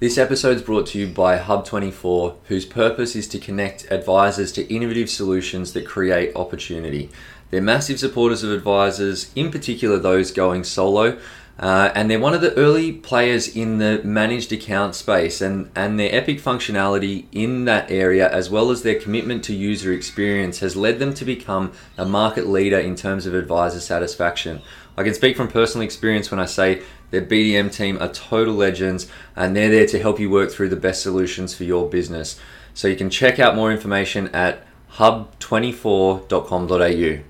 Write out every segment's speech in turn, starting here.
This episode is brought to you by Hub24, whose purpose is to connect advisors to innovative solutions that create opportunity. They're massive supporters of advisors, in particular those going solo, uh, and they're one of the early players in the managed account space. And, and their epic functionality in that area, as well as their commitment to user experience, has led them to become a market leader in terms of advisor satisfaction. I can speak from personal experience when I say their BDM team are total legends and they're there to help you work through the best solutions for your business. So you can check out more information at hub24.com.au.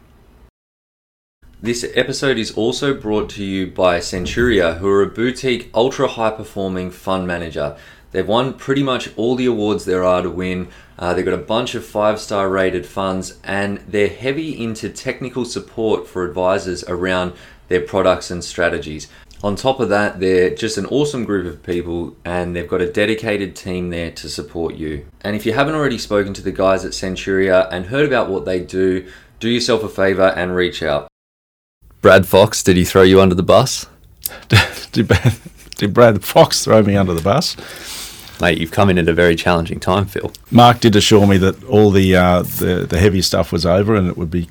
This episode is also brought to you by Centuria, who are a boutique, ultra high performing fund manager. They've won pretty much all the awards there are to win. Uh, they've got a bunch of five star rated funds, and they're heavy into technical support for advisors around their products and strategies. On top of that, they're just an awesome group of people and they've got a dedicated team there to support you. And if you haven't already spoken to the guys at Centuria and heard about what they do, do yourself a favor and reach out. Brad Fox, did he throw you under the bus? did, Brad, did Brad Fox throw me under the bus? Mate, you've come in at a very challenging time, Phil. Mark did assure me that all the uh, the, the heavy stuff was over and it would be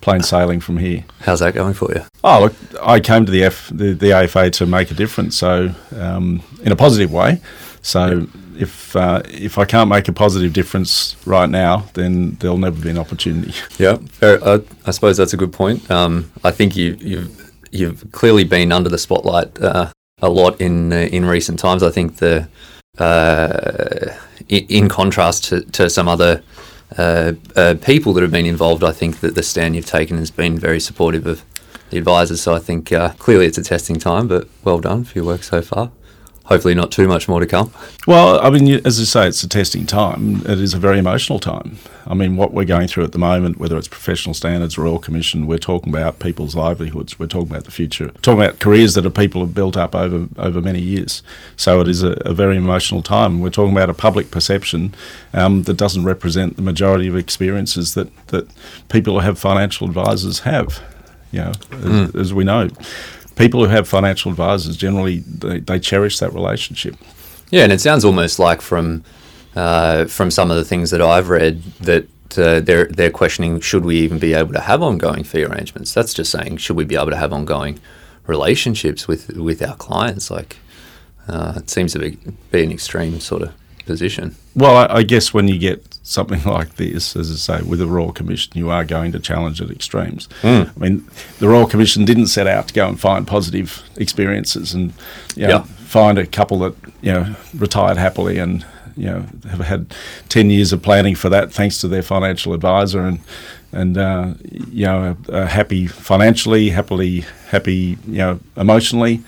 plain sailing from here. How's that going for you? Oh, look, I came to the F the, the AFA to make a difference, so um, in a positive way. So if uh, if I can't make a positive difference right now, then there'll never be an opportunity. Yeah, uh, I suppose that's a good point. Um, I think you, you've you've clearly been under the spotlight uh, a lot in uh, in recent times. I think the uh, in, in contrast to, to some other uh, uh, people that have been involved, I think that the stand you've taken has been very supportive of the advisors. So I think uh, clearly it's a testing time, but well done for your work so far hopefully not too much more to come. Well, I mean, as I say, it's a testing time. It is a very emotional time. I mean, what we're going through at the moment, whether it's professional standards, or Royal Commission, we're talking about people's livelihoods. We're talking about the future. We're talking about careers that people have built up over over many years. So it is a, a very emotional time. We're talking about a public perception um, that doesn't represent the majority of experiences that that people who have financial advisors have. You know, mm. as, as we know people who have financial advisors generally they, they cherish that relationship. Yeah, and it sounds almost like from uh, from some of the things that I've read that uh, they're they're questioning should we even be able to have ongoing fee arrangements. That's just saying should we be able to have ongoing relationships with with our clients. Like uh, it seems to be, be an extreme sort of position. Well, I, I, guess when you get something like this, as I say, with the Royal Commission, you are going to challenge at extremes. Mm. I mean, the Royal Commission didn't set out to go and find positive experiences and you know, yep. find a couple that you know retired happily and you know have had ten years of planning for that, thanks to their financial advisor and and uh, you know happy financially, happily happy you know emotionally.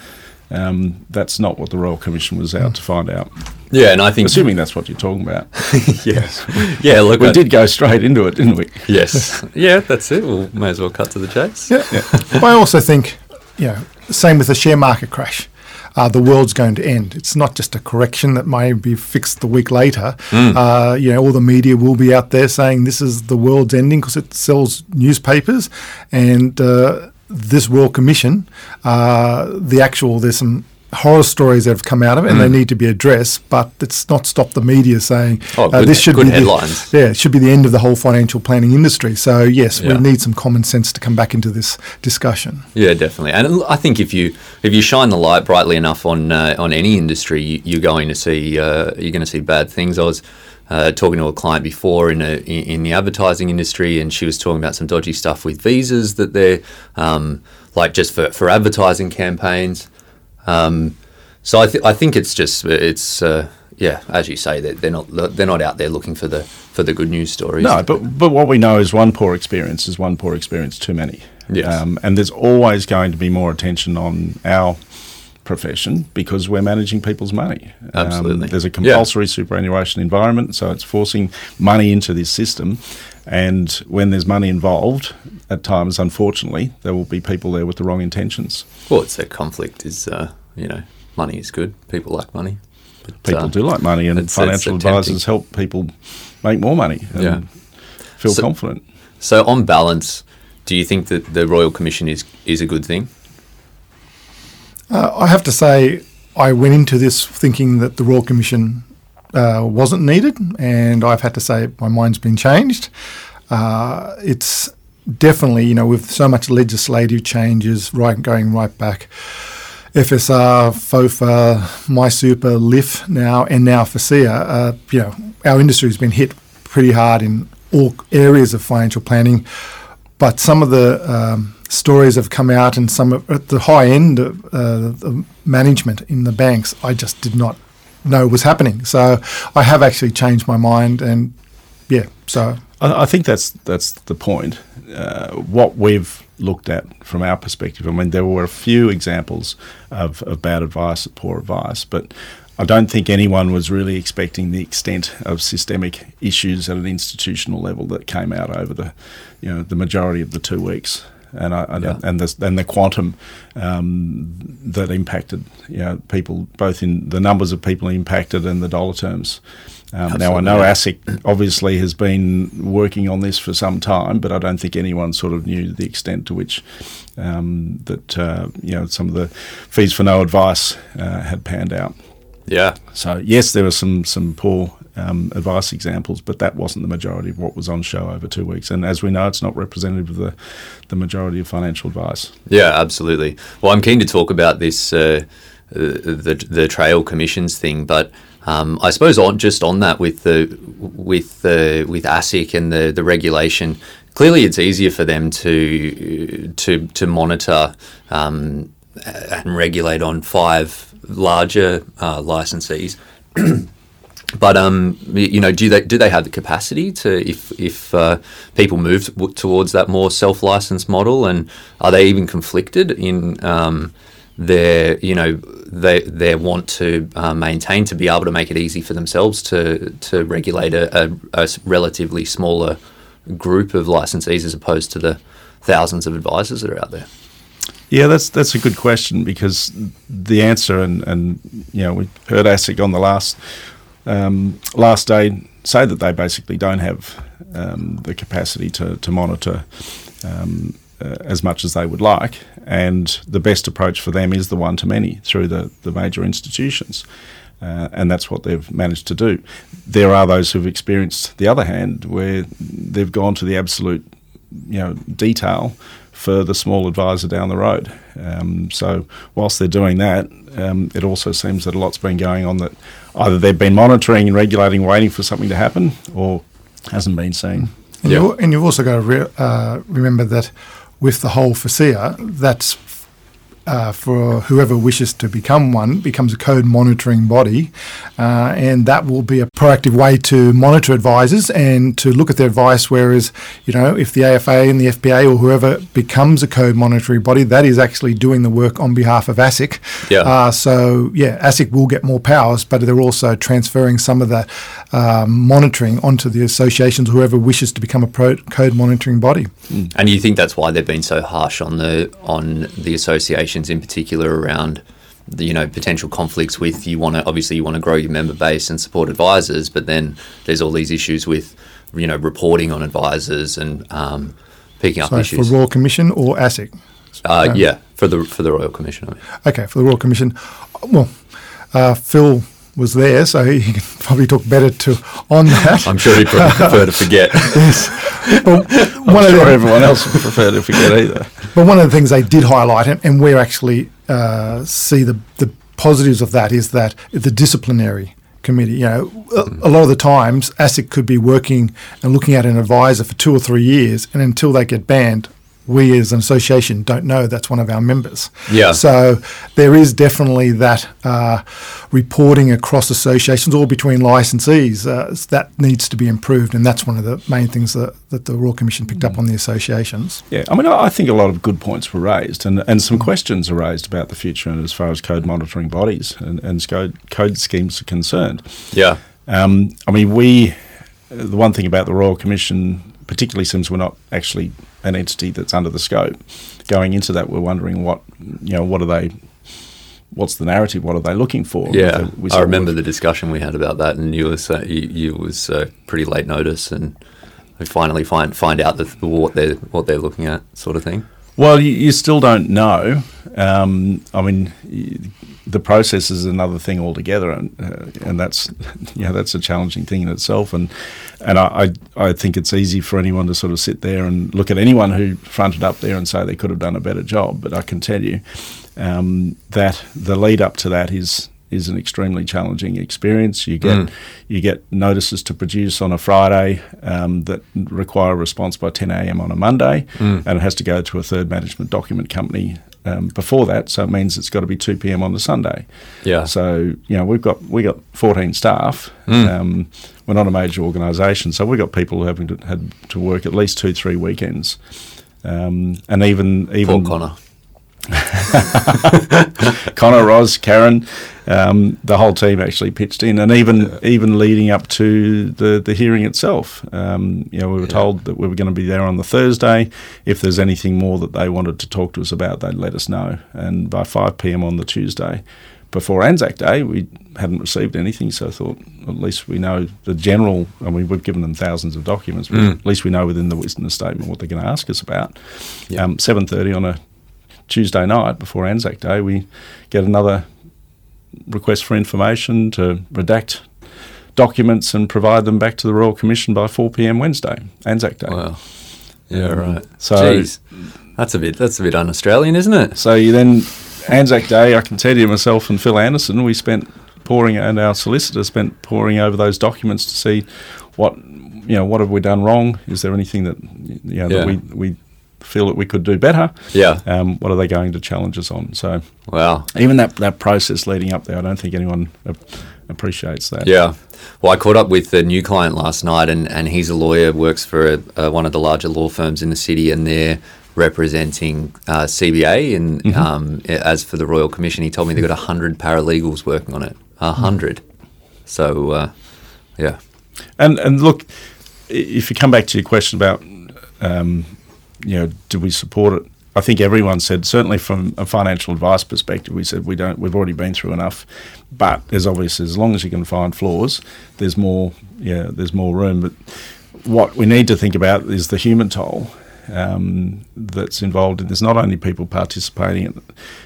Um, that's not what the Royal Commission was out to find out. Yeah, and I think assuming that's what you're talking about. yes. Yeah. Look, we I, did go straight into it, didn't we? Yes. yeah, that's it. We may as well cut to the chase. Yeah. yeah. I also think, you know, same with the share market crash. Uh, the world's going to end. It's not just a correction that may be fixed the week later. Mm. Uh, you know, all the media will be out there saying this is the world's ending because it sells newspapers, and uh, this Royal Commission, uh, the actual there's some horror stories that have come out of it, and mm. they need to be addressed. But it's not stopped the media saying oh, uh, this should be headlines. The, yeah, it should be the end of the whole financial planning industry. So yes, yeah. we need some common sense to come back into this discussion. Yeah, definitely. And I think if you if you shine the light brightly enough on uh, on any industry, you, are going to see uh, you're going to see bad things. I was. Uh, talking to a client before in a, in the advertising industry, and she was talking about some dodgy stuff with visas that they're um, like just for, for advertising campaigns. Um, so I, th- I think it's just it's uh, yeah, as you say, they're, they're not they're not out there looking for the for the good news stories. No, but but what we know is one poor experience is one poor experience too many. Yes. Um, and there's always going to be more attention on our profession because we're managing people's money. Um, Absolutely. Um, there's a compulsory yeah. superannuation environment, so it's forcing money into this system. And when there's money involved, at times, unfortunately, there will be people there with the wrong intentions. Well, it's a conflict. Is uh, you know, money is good. People like money. But, people uh, do like money, and it's, financial it's advisors help people make more money. And yeah. Feel so, confident. So, on balance, do you think that the Royal Commission is is a good thing? Uh, I have to say, I went into this thinking that the Royal Commission uh, wasn't needed, and I've had to say my mind's been changed. Uh, it's definitely, you know, with so much legislative changes, right going right back. FSR, FOFA, MySuper, LIF now, and now FASEA, uh, you know, our industry has been hit pretty hard in all areas of financial planning. But some of the um, stories have come out, and some at the high end of uh, the management in the banks, I just did not know was happening. So I have actually changed my mind, and yeah, so I, I think that's that's the point. Uh, what we've looked at from our perspective, I mean, there were a few examples of, of bad advice, poor advice, but I don't think anyone was really expecting the extent of systemic issues at an institutional level that came out over the, you know, the majority of the two weeks and I, yeah. and the and the quantum um, that impacted you know people both in the numbers of people impacted and the dollar terms. Um, now I know ASIC obviously has been working on this for some time, but I don't think anyone sort of knew the extent to which um, that uh, you know some of the fees for no advice uh, had panned out. Yeah. So yes, there were some some poor um, advice examples, but that wasn't the majority of what was on show over two weeks. And as we know, it's not representative of the, the majority of financial advice. Yeah, absolutely. Well, I'm keen to talk about this uh, the the trail commissions thing, but. Um, I suppose on just on that with the with the with ASIC and the the regulation, clearly it's easier for them to to to monitor um, and regulate on five larger uh, licensees. but um, you know, do they do they have the capacity to if if uh, people move towards that more self licensed model, and are they even conflicted in um, their you know they their want to uh, maintain to be able to make it easy for themselves to to regulate a, a, a relatively smaller group of licensees as opposed to the thousands of advisors that are out there. Yeah, that's that's a good question because the answer and and you know we heard ASIC on the last um, last day say that they basically don't have um, the capacity to, to monitor um, uh, as much as they would like. And the best approach for them is the one to many through the, the major institutions. Uh, and that's what they've managed to do. There are those who've experienced the other hand where they've gone to the absolute you know, detail for the small advisor down the road. Um, so whilst they're doing that, um, it also seems that a lot's been going on that either they've been monitoring and regulating, waiting for something to happen, or hasn't been seen. And, yeah. you, and you've also got to re- uh, remember that with the whole FASEA, that's uh, for whoever wishes to become one becomes a code monitoring body, uh, and that will be a proactive way to monitor advisors and to look at their advice. Whereas, you know, if the AFA and the FPA or whoever becomes a code monitoring body, that is actually doing the work on behalf of ASIC. Yeah. Uh, so yeah, ASIC will get more powers, but they're also transferring some of that uh, monitoring onto the associations. Whoever wishes to become a pro- code monitoring body. Mm. And you think that's why they've been so harsh on the on the association in particular around the, you know potential conflicts with you want to obviously you want to grow your member base and support advisors, but then there's all these issues with you know reporting on advisors and um, picking up issues for Royal Commission or ASIC. Uh, yeah, for the for the Royal Commission. I mean. Okay, for the Royal Commission. Well, uh, Phil was there, so he can probably talk better to on that. I'm sure he'd prefer to forget. yes. Well, one I'm sure the, everyone else would prefer to forget either. But one of the things they did highlight, and, and we actually uh, see the, the positives of that, is that the disciplinary committee. You know, a, a, lot of the times ASIC could be working and looking at an advisor for two or three years, and until they get banned, we as an association don't know that's one of our members. Yeah. So there is definitely that uh, reporting across associations or between licensees uh, that needs to be improved, and that's one of the main things that, that the Royal Commission picked up on the associations. Yeah, I mean, I think a lot of good points were raised, and, and some questions are raised about the future and as far as code monitoring bodies and, and code, code schemes are concerned. Yeah. Um, I mean, we, the one thing about the Royal Commission particularly since we're not actually an entity that's under the scope. Going into that, we're wondering what you know, what are they, what's the narrative, what are they looking for? Yeah, I remember the discussion we had about that, and you was uh, you, you, was uh, pretty late notice, and we finally find find out the, what they're what they're looking at, sort of thing. Well, you, you still don't know. Um, I mean, the process is another thing altogether, and uh, and that's know that's a challenging thing in itself, and and I, I I think it's easy for anyone to sort of sit there and look at anyone who fronted up there and say they could have done a better job, but I can tell you um, that the lead up to that is is an extremely challenging experience. You get mm. you get notices to produce on a Friday um, that require a response by 10 a.m. on a Monday, mm. and it has to go to a third management document company um, before that. So it means it's got to be 2 p.m. on the Sunday. Yeah. So you know we've got we got 14 staff. Mm. Um, we're not a major organisation, so we've got people having to had to work at least two three weekends, um, and even even Poor Connor. Connor, Roz, Karen, um, the whole team actually pitched in, and even yeah. even leading up to the, the hearing itself, um, you know, we were yeah. told that we were going to be there on the Thursday. If there's anything more that they wanted to talk to us about, they'd let us know. And by 5 p.m. on the Tuesday, before Anzac Day, we hadn't received anything, so I thought at least we know the general. I mean, we've given them thousands of documents, but mm. at least we know within the witness statement what they're going to ask us about. Um, 7:30 on a Tuesday night before Anzac Day, we get another request for information to redact documents and provide them back to the Royal Commission by 4 p.m. Wednesday, Anzac Day. Wow. Yeah, um, right. So Jeez. that's a bit that's a bit un-Australian, isn't it? So you then Anzac Day, I can tell you myself and Phil Anderson, we spent pouring and our solicitor spent pouring over those documents to see what you know what have we done wrong. Is there anything that you know yeah. that we we feel that we could do better. Yeah. Um, what are they going to challenge us on? So, wow. Even that that process leading up there, I don't think anyone appreciates that. Yeah. Well, I caught up with a new client last night, and, and he's a lawyer, works for a, one of the larger law firms in the city, and they're representing uh, CBA. And mm-hmm. um, as for the Royal Commission, he told me they've got 100 paralegals working on it. 100. Mm-hmm. So, uh, yeah. And, and look, if you come back to your question about um, you know, do we support it? I think everyone said, certainly from a financial advice perspective, we said we don't. We've already been through enough, but there's obviously as long as you can find flaws, there's more. Yeah, there's more room. But what we need to think about is the human toll um, that's involved in this. Not only people participating,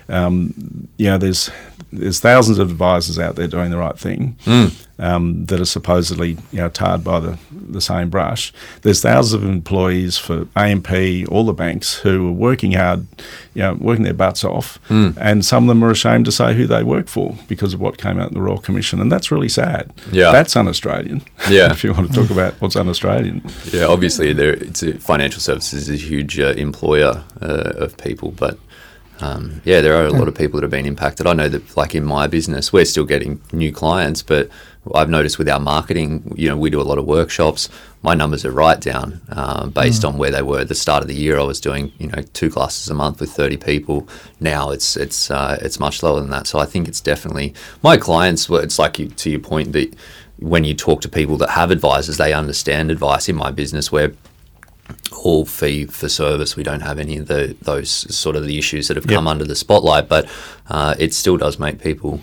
um, you know, there's there's thousands of advisors out there doing the right thing mm. Um, that are supposedly you know tarred by the, the same brush. There's thousands of employees for AMP, all the banks who are working hard, you know, working their butts off, mm. and some of them are ashamed to say who they work for because of what came out in the Royal Commission, and that's really sad. Yeah, that's un-Australian. Yeah, if you want to talk about what's un-Australian. Yeah, obviously, there, it's a, financial services is a huge uh, employer uh, of people, but um, yeah, there are a lot of people that have been impacted. I know that, like in my business, we're still getting new clients, but I've noticed with our marketing, you know, we do a lot of workshops. My numbers are right down uh, based mm. on where they were at the start of the year. I was doing, you know, two classes a month with thirty people. Now it's it's uh, it's much lower than that. So I think it's definitely my clients. It's like you, to your point that when you talk to people that have advisors, they understand advice. In my business, where all fee for service. We don't have any of the those sort of the issues that have yep. come under the spotlight, but uh, it still does make people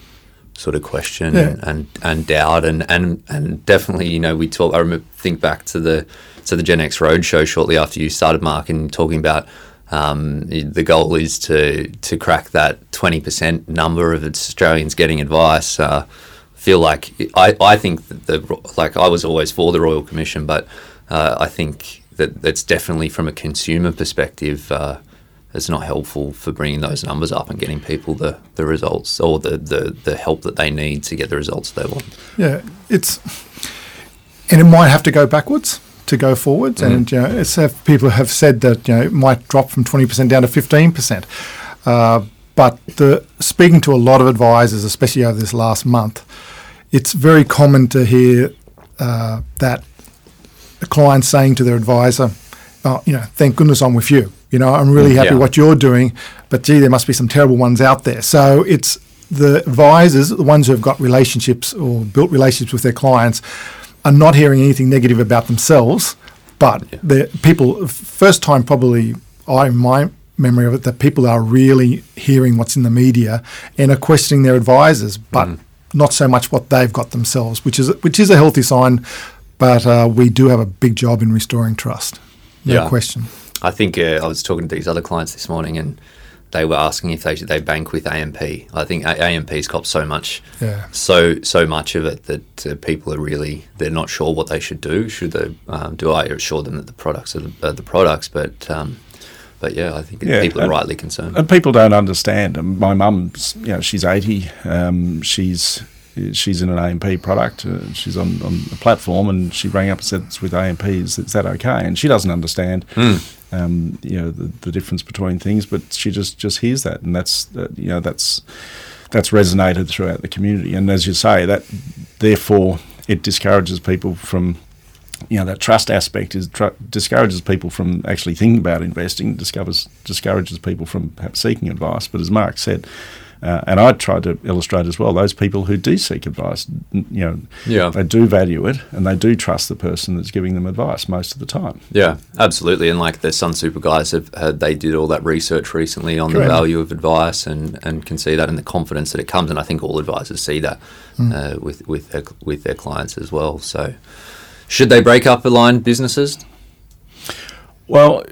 sort of question yeah. and, and doubt and, and and definitely you know we talk. I remember think back to the to the Gen Next Roadshow shortly after you started, Mark, and talking about. Um, the goal is to to crack that twenty percent number of Australians getting advice. Uh, feel like I, I think that the like I was always for the Royal Commission, but uh, I think that that's definitely from a consumer perspective. Uh, it's not helpful for bringing those numbers up and getting people the, the results or the, the, the help that they need to get the results they want. Yeah, it's and it might have to go backwards to go forwards. Mm. And you know, it's, uh, people have said that you know it might drop from twenty percent down to fifteen percent. Uh, but the, speaking to a lot of advisors, especially over this last month, it's very common to hear uh, that a client saying to their advisor, oh, you know, thank goodness I'm with you. You know, I'm really happy yeah. what you're doing, but gee, there must be some terrible ones out there. So it's the advisors, the ones who have got relationships or built relationships with their clients, are not hearing anything negative about themselves, but yeah. the people, first time probably, I, my memory of it, that people are really hearing what's in the media and are questioning their advisors, but mm. not so much what they've got themselves, which is which is a healthy sign but uh, we do have a big job in restoring trust. No yeah. question. I think uh, I was talking to these other clients this morning, and they were asking if they they bank with AMP. I think AMP's AMP's so much, Yeah. so so much of it that uh, people are really they're not sure what they should do. Should they um, do I assure them that the products are the, are the products? But um, but yeah, I think Yeah, people are and- rightly concerned. And people don't understand. And My mum's, you know, she's 80. Um, she's she's in an AMP product. Uh, she's on, on a platform, and she rang up and said it's with AMP. Is, is that okay? And she doesn't understand, um, you know, the, the difference between things. But she just just hears that, and that's uh, you know that's that's resonated throughout the community. And as you say, that therefore it discourages people from you know that trust aspect is tr- discourages people from actually thinking about investing, discovers discourages people from perhaps seeking advice. But as Mark said, uh, and I tried to illustrate as well, those people who do seek advice, you know, Yeah. they do value it and they do trust the person that's giving them advice most of the time. Yeah, absolutely. And like the Sunsuper guys have, had, they did all that research recently on Correct. the value of advice and, and can see that and the confidence that it comes. And I think all advisors see that uh, with with their, with their clients as well. So, should they break up aligned businesses? Well,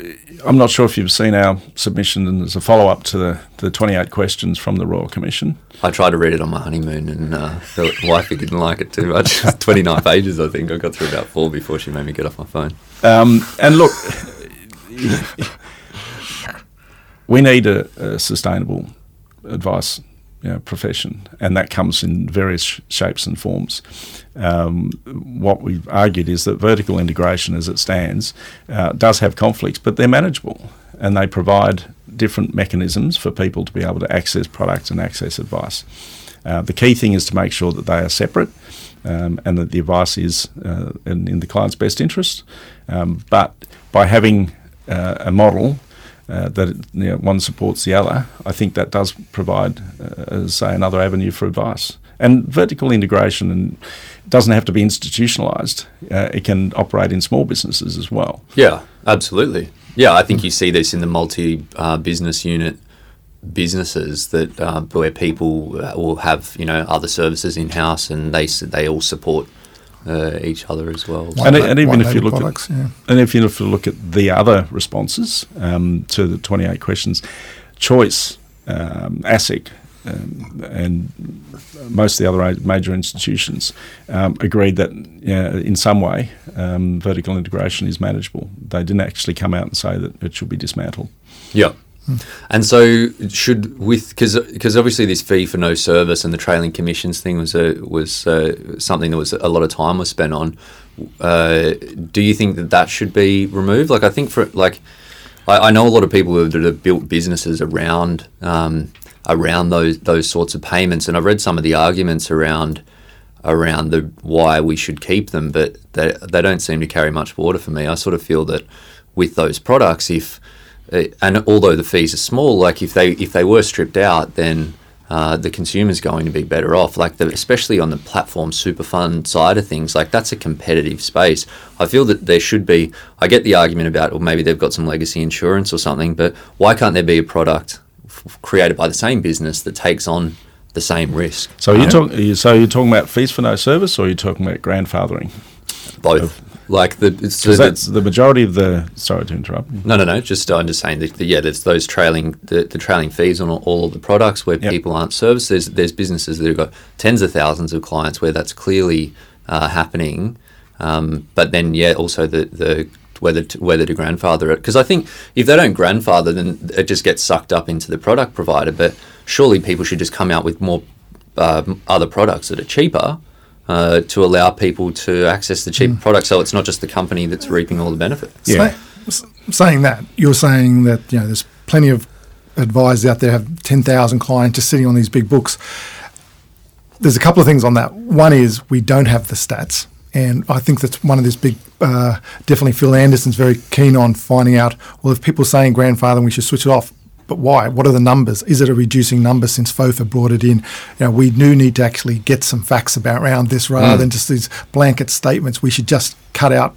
I'm not sure if you've seen our submission, and there's a follow up to the, the 28 questions from the Royal Commission. I tried to read it on my honeymoon, and uh, the wifey didn't like it too much. 29 pages, I think. I got through about four before she made me get off my phone. Um, and look, we need a, a sustainable advice you know, profession, and that comes in various sh- shapes and forms. Um, what we've argued is that vertical integration, as it stands, uh, does have conflicts, but they're manageable, and they provide different mechanisms for people to be able to access products and access advice. Uh, the key thing is to make sure that they are separate um, and that the advice is uh, in, in the client's best interest. Um, but by having uh, a model uh, that you know, one supports the other, I think that does provide, uh, say, another avenue for advice. And vertical integration doesn't have to be institutionalised. Uh, it can operate in small businesses as well. Yeah, absolutely. Yeah, I think you see this in the multi uh, business unit businesses that uh, where people uh, will have you know other services in house and they they all support uh, each other as well. And, and even if you look products, at yeah. and if you look at the other responses um, to the 28 questions, choice, um, ASIC, um, and most of the other major institutions um, agreed that yeah, in some way um, vertical integration is manageable. They didn't actually come out and say that it should be dismantled. Yeah. And so should with because because obviously this fee for no service and the trailing commissions thing was a was uh, something that was a lot of time was spent on. Uh, do you think that that should be removed? Like I think for like I, I know a lot of people that have built businesses around um, around those those sorts of payments, and I've read some of the arguments around around the why we should keep them, but they they don't seem to carry much water for me. I sort of feel that with those products, if and although the fees are small, like if they if they were stripped out, then uh, the consumer's going to be better off. Like the, especially on the platform super fund side of things, like that's a competitive space. I feel that there should be. I get the argument about, well, maybe they've got some legacy insurance or something, but why can't there be a product f- created by the same business that takes on the same risk? So you talk, you- so you're talking about fees for no service, or you're talking about grandfathering? Both. Like the it's, the- that's the majority of the. Sorry to interrupt. No, no, no. Just I'm just saying that that, yeah, there's those trailing the, the trailing fees on all, all of the products where Yep. people aren't serviced. There's there's businesses that have got tens of thousands of clients where that's clearly uh, happening. Um, but then yeah, also the the whether to, whether to grandfather it because I think if they don't grandfather, then it just gets sucked up into the product provider. But surely people should just come out with more uh, other products that are cheaper. Uh, to allow people to access the cheaper product, so it's not just the company that's reaping all the benefit. Yeah. Say- saying that, you're saying that you know there's plenty of advisors out there have ten thousand clients just sitting on these big books. There's a couple of things on that. One is we don't have the stats, and I think that's one of these big. Uh, definitely, Phil Anderson's very keen on finding out. Well, if people are saying grandfather, we should switch it off. But why? What are the numbers? Is it a reducing number since FOFA brought it in? You know, we do need to actually get some facts about around this rather mm. than just these blanket statements. We should just cut out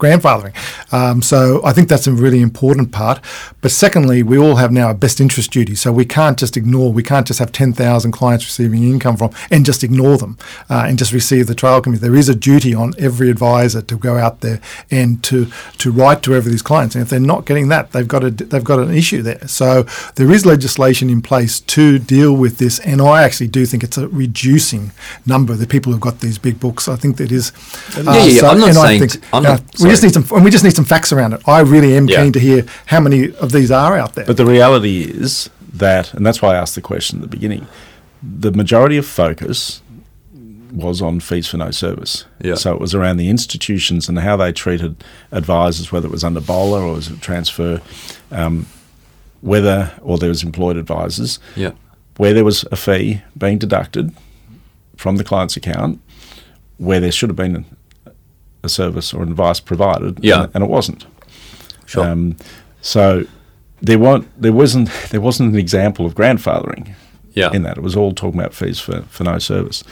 grandfathering. Um, so I think that's a really important part. But secondly, we all have now a best interest duty, so we can't just ignore. We can't just have ten thousand clients receiving income from and just ignore them uh, and just receive the trail commission. There is a duty on every advisor to go out there and to to write to every these clients. And if they're not getting that, they've got a they've got an issue there. So there is legislation in place to deal with this, and I actually do think it's a reducing number of the people who've got these big books. I think that is. Uh, yeah, yeah, I'm not saying. Think, I'm not, we just need some, and we just need some facts around it. I really am Yeah. keen to hear how many of these are out there. But the reality is that, and that's why I asked the question at the beginning, the majority of focus was on fees for no service. Yeah. So it was around the institutions and how they treated advisors, whether it was under BOLR or was it transfer, um, whether or there was employed advisors, yeah. where there was a fee being deducted from the client's account, where there should have been a service or advice provided, Yeah. and, and it wasn't. Sure. Um, so there weren't there wasn't there wasn't an example of grandfathering yeah. in that. It was all talking about fees for, for no service.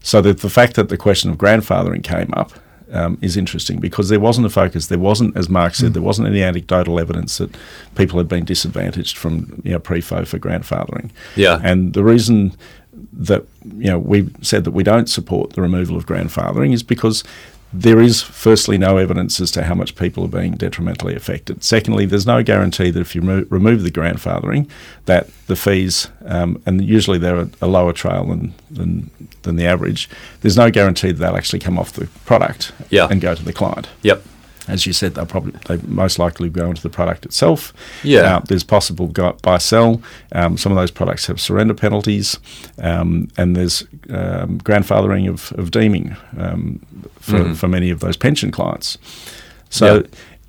So that the fact that the question of grandfathering came up um, is interesting because there wasn't a focus. There wasn't, as Mark said, there wasn't any anecdotal evidence that people had been disadvantaged from you know, pre-FOFA grandfathering. Yeah. And the reason that you know we said that we don't support the removal of grandfathering is because there is firstly no evidence as to how much people are being detrimentally affected. Secondly, there's no guarantee that if you remo- remove the grandfathering, that the fees um, and usually they're a, a lower trail than, than than the average. There's no guarantee that they'll actually come off the product Yeah. and go to the client Yep. As you said, they'll probably they most likely go into the product itself. Yeah. Uh, there's possible buy sell. Um, some of those products have surrender penalties, um, and there's um, grandfathering of, of deeming um, for, Mhm. for many of those pension clients. So.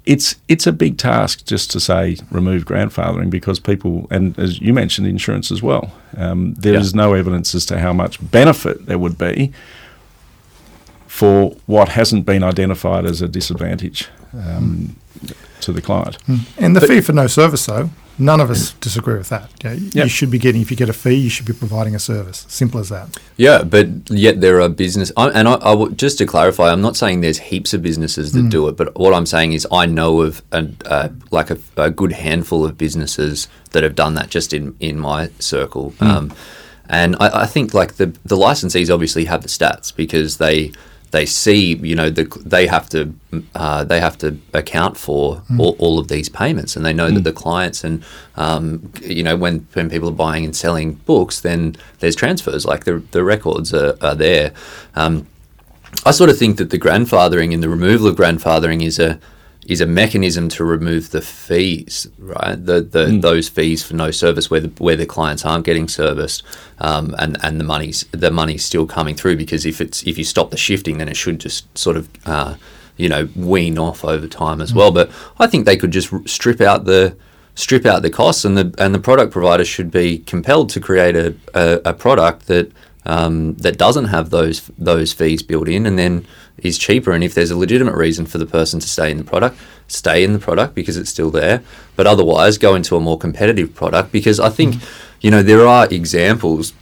It's it's a big task just to say remove grandfathering because people and as you mentioned insurance as well. Um, there Yeah. is no evidence as to how much benefit there would be for what hasn't been identified as a disadvantage um, to the client. And the But- fee for no service, though, none of us disagree with that. You, know, you should be getting, if you get a fee, you should be providing a service. Simple as that. Yeah, but yet there are business, I, and I, I w- just to clarify, I'm not saying there's heaps of businesses that do it, but what I'm saying is I know of an, uh, like a, a good handful of businesses that have done that just in in my circle, um, and I, I think like the the licensees obviously have the stats because they they see you know the, they have to uh, they have to account for all, all of these payments and they know that the clients and um, you know when when people are buying and selling books then there's transfers like the the records are, are there. Um, I sort of think that the grandfathering and the removal of grandfathering is a is a mechanism to remove the fees, right? The, the those fees for no service where the where the clients aren't getting serviced, um, and and the money's the money's still coming through because if it's if you stop the shifting, then it should just sort of uh, you know wean off over time as well. But I think they could just strip out the strip out the costs, and the and the product provider should be compelled to create a, a, a product that um, that doesn't have those those fees built in, and then is cheaper. And if there's a legitimate reason for the person to stay in the product, stay in the product because it's still there. But otherwise, go into a more competitive product because I think you know there are examples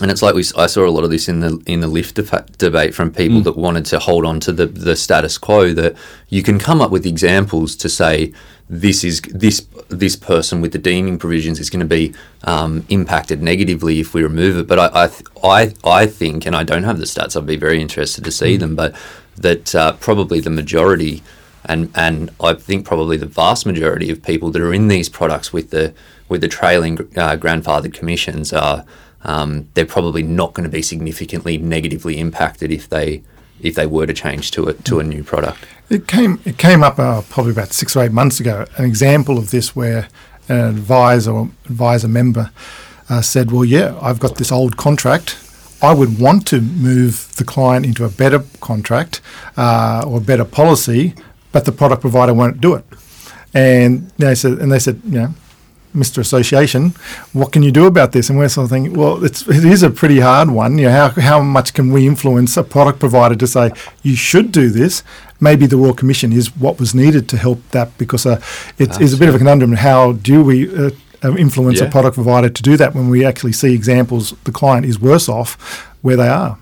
and it's like we, I saw a lot of this in the in the LIF deba- debate from people that wanted to hold on to the, the status quo. That you can come up with examples to say this is this this person with the deeming provisions is going to be um, impacted negatively if we remove it. But I I, th- I I think, and I don't have the stats. I'd be very interested to see them. But that uh, probably the majority, and and I think probably the vast majority of people that are in these products with the with the trailing uh, grandfathered commissions are um, they're probably not going to be significantly negatively impacted if they if they were to change to a to a new product. It came it came up uh, probably about six or eight months ago. An example of this where an advisor or advisor member uh, said, "Well, yeah, I've got this old contract. I would want to move the client into a better contract uh, or a better policy, but the product provider won't do it." And they said, and they said, you know. Mr. Association, what can you do about this? And we're sort of thinking, well, it's, it is a pretty hard one. You know, how, how much can we influence a product provider to say you should do this? Maybe the Royal Commission is what was needed to help that because uh, it is a bit of a conundrum. How do we uh, uh, influence Yeah. a product provider to do that when we actually see examples the client is worse off where they are?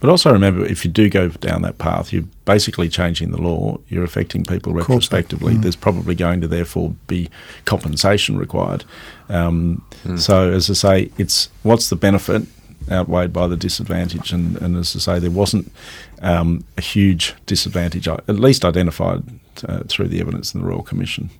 But also remember, if you do go down that path, you're basically changing the law. You're affecting people retrospectively. Mm. There's probably going to therefore be compensation required. Um, So, as I say, it's what's the benefit outweighed by the disadvantage? And, and as I say, there wasn't um, a huge disadvantage, uh, at least identified uh, through the evidence in the Royal Commission.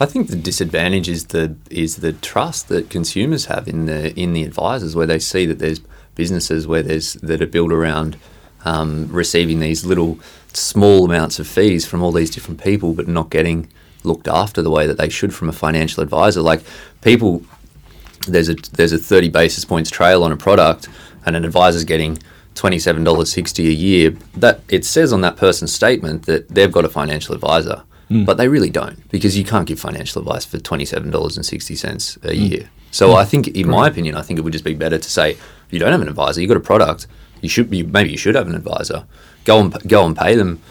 I think the disadvantage is the is the trust that consumers have in the in the advisors, where they see that there's businesses where there's that are built around um, receiving these little small amounts of fees from all these different people, but not getting looked after the way that they should from a financial advisor. Like people, there's a there's a 30 basis points trail on a product, and an advisor's getting $27.60 a year. That it says on that person's statement that they've got a financial advisor, hmm. but they really don't because you can't give financial advice for $27.60 a hmm. year. So hmm. I think, in my opinion, I think it would just be better to say you don't have an advisor, you've got a product. You should be maybe you should have an advisor. Go and go and pay them,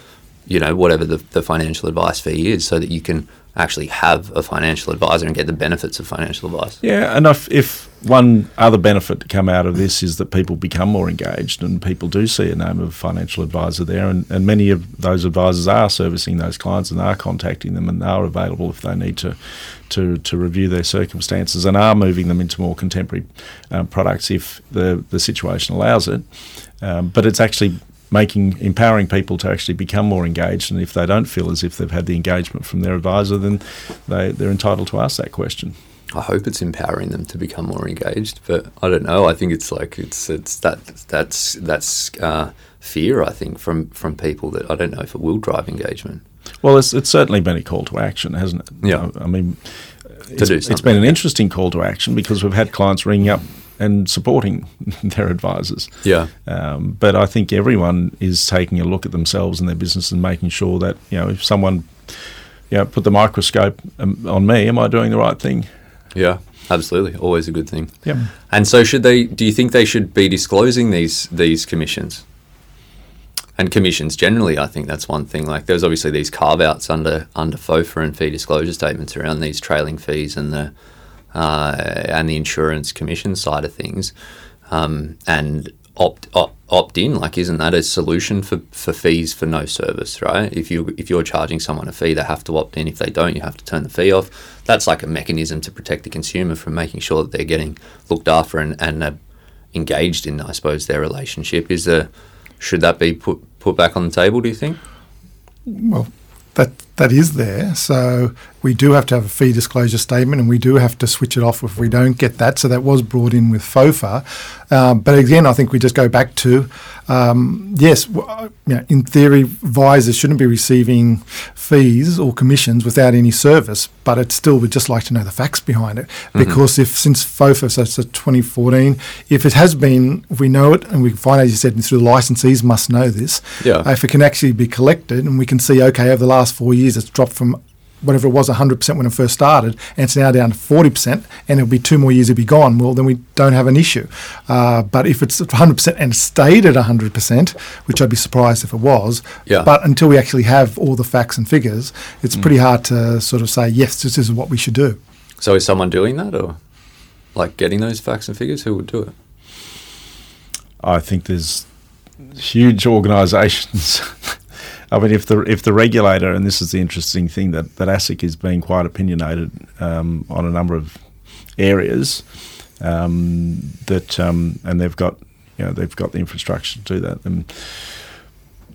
you know, whatever the, the financial advice fee is, so that you can actually have a financial advisor and get the benefits of financial advice. Yeah, and if, if one other benefit to come out of this is that people become more engaged and people do see a name of a financial advisor there, and, and many of those advisors are servicing those clients and are contacting them and they are available if they need to to, to review their circumstances and are moving them into more contemporary um, products if the, the situation allows it. Um, but it's actually making empowering people to actually become more engaged. And if they don't feel as if they've had the engagement from their advisor then they, they're entitled to ask that question I hope it's empowering them to become more engaged, but I don't know. I think it's like it's it's that that's that's uh, fear. I think from from people that I don't know if it will drive engagement. Well, it's, it's certainly been a call to action, hasn't it? Yeah. I mean, it's, do it's been an interesting call to action because we've had clients ringing up and supporting their advisors. Yeah. Um, but I think everyone is taking a look at themselves and their business and making sure that, you know, if someone, you know, put the microscope um, on me, am I doing the right thing? Yeah, absolutely. Always a good thing. Yep. And so, should they? Do you think they should be disclosing these these commissions? And commissions generally, I think that's one thing. Like, there's obviously these carve outs under under FOFA and fee disclosure statements around these trailing fees and the uh, and the insurance commission side of things, um, and opt, opt opt in. Like, isn't that a solution for, for fees for no service? Right? If you if you're charging someone a fee, they have to opt in. If they don't, you have to turn the fee off. That's like a mechanism to protect the consumer from making sure that they're getting looked after and and uh, engaged in, I suppose, their relationship. Is should that be put put back on the table? Do you think? Well, that that is there. So we do have to have a fee disclosure statement, and we do have to switch it off if we don't get that. So that was brought in with FOFA. Um, but again, I think we just go back to um, yes, uh, you know, in theory, advisors shouldn't be receiving fees or commissions without any service. But it's still, we'd just like to know the facts behind it because if since FOFA, so it's a 2014, if it has been, if we know it, and we can find, as you said, through the licensees must know this. Yeah. If it can actually be collected and we can see, okay, over the last four years, it's dropped from whatever it was 100% when it first started, and it's now down to 40%, and it'll be two more years it'll be gone, well, then we don't have an issue. Uh, but if it's 100% and stayed at 100%, which I'd be surprised if it was, Yeah. but until we actually have all the facts and figures, it's pretty hard to sort of say, yes, this is what we should do. So is someone doing that, or like getting those facts and figures? Who would do it? I think there's huge organisations. I mean, if the if the regulator, and this is the interesting thing that that ASIC is being quite opinionated um, on a number of areas, um, that um, and they've got you know they've got the infrastructure to do that. And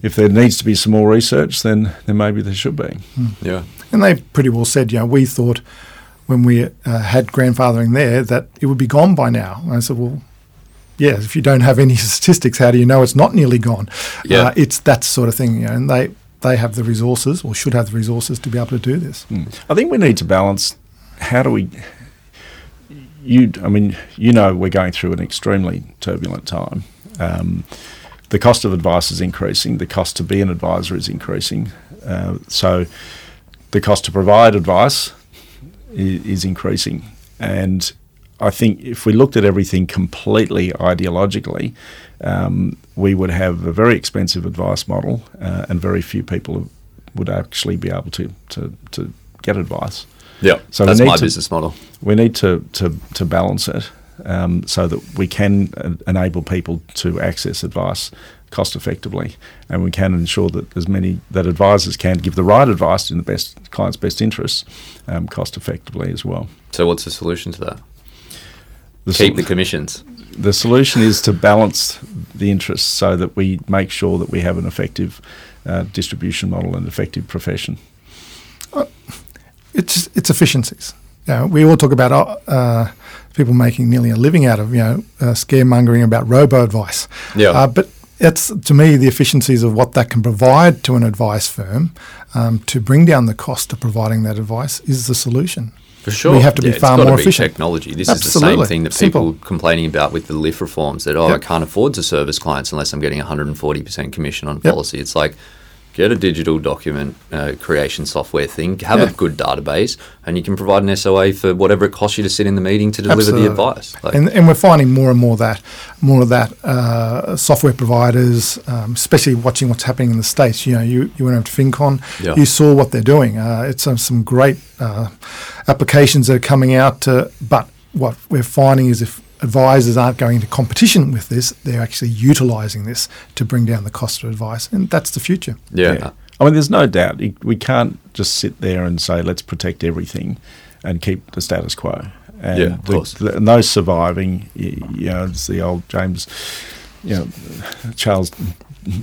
if there needs to be some more research, then then maybe there should be. Yeah. And they pretty well said, you know, we thought when we uh, had grandfathering there that it would be gone by now. And I said, well, yeah, if you don't have any statistics, how do you know it's not nearly gone? Yeah. Uh, it's that sort of thing, you know, and they, they have the resources or should have the resources to be able to do this. I think we need to balance. How do we? You, I mean, you know, we're going through an extremely turbulent time. Um, the cost of advice is increasing. The cost to be an advisor is increasing. Uh, so, the cost to provide advice is, is increasing. And I think if we looked at everything completely ideologically, um, we would have a very expensive advice model, uh, and very few people would actually be able to to, to get advice. Yeah. So we that's need my to- business model. We need to to, to balance it. um, so that we can uh, enable people to access advice cost effectively, and we can ensure that as many that advisors can give the right advice in the best client's best interests, um, cost effectively as well. So, what's the solution to that? The Keep sol- the commissions. the solution is to balance the interests so that we make sure that we have an effective uh, distribution model and effective profession. it's it's efficiencies. You know, we all talk about uh, uh, people making nearly a living out of you know uh, scaremongering about robo advice. Yeah. Uh, but it's to me the efficiencies of what that can provide to an advice firm um, to bring down the cost of providing that advice is the solution. For sure. We have to be it's far more be efficient. Technology. This is the same thing that Simple. people complaining about with the LIF reforms that, oh, I can't afford to service clients unless I'm getting 140% commission on Yep. policy. It's like, get a digital document uh, creation software thing, have a good database, and you can provide an SOA for whatever it costs you to sit in the meeting to deliver Absolutely. the advice. Like, and, and we're finding more and more that more of that uh, software providers, um, especially watching what's happening in the states. You know, you, you went over to FinCon, Yeah. you saw what they're doing. Uh, it's um, some great uh, applications that are coming out. Uh, but what we're finding is if advisors aren't going into competition with this, they're actually utilising this to bring down the cost of advice, and that's the future. yeah. I mean, there's no doubt we can't just sit there and say let's protect everything and keep the status quo. And Yeah, of course. the- and those surviving, you know, it's the old James, you know, Charles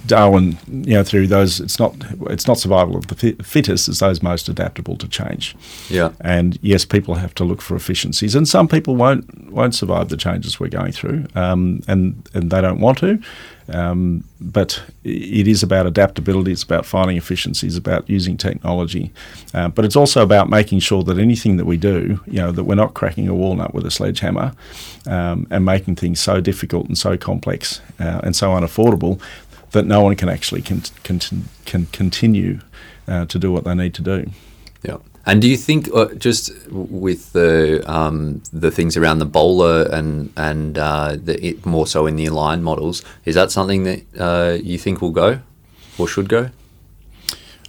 Darwin, you know, through those. It's not it's not survival of the fittest. It's those most adaptable to change. Yeah. And yes, people have to look for efficiencies, and some people won't won't survive the changes we're going through, um, and and they don't want to. Um, but it is about adaptability. It's about finding efficiencies. About using technology, uh, but it's also about making sure that anything that we do, you know, that we're not cracking a walnut with a sledgehammer, um, and making things so difficult and so complex uh, and so unaffordable that no one can actually con- con- can continue uh, to do what they need to do. And do you think uh, just with the um, the things around the BOLR and and uh, the, it, more so in the aligned models, is that something that uh, you think will go or should go?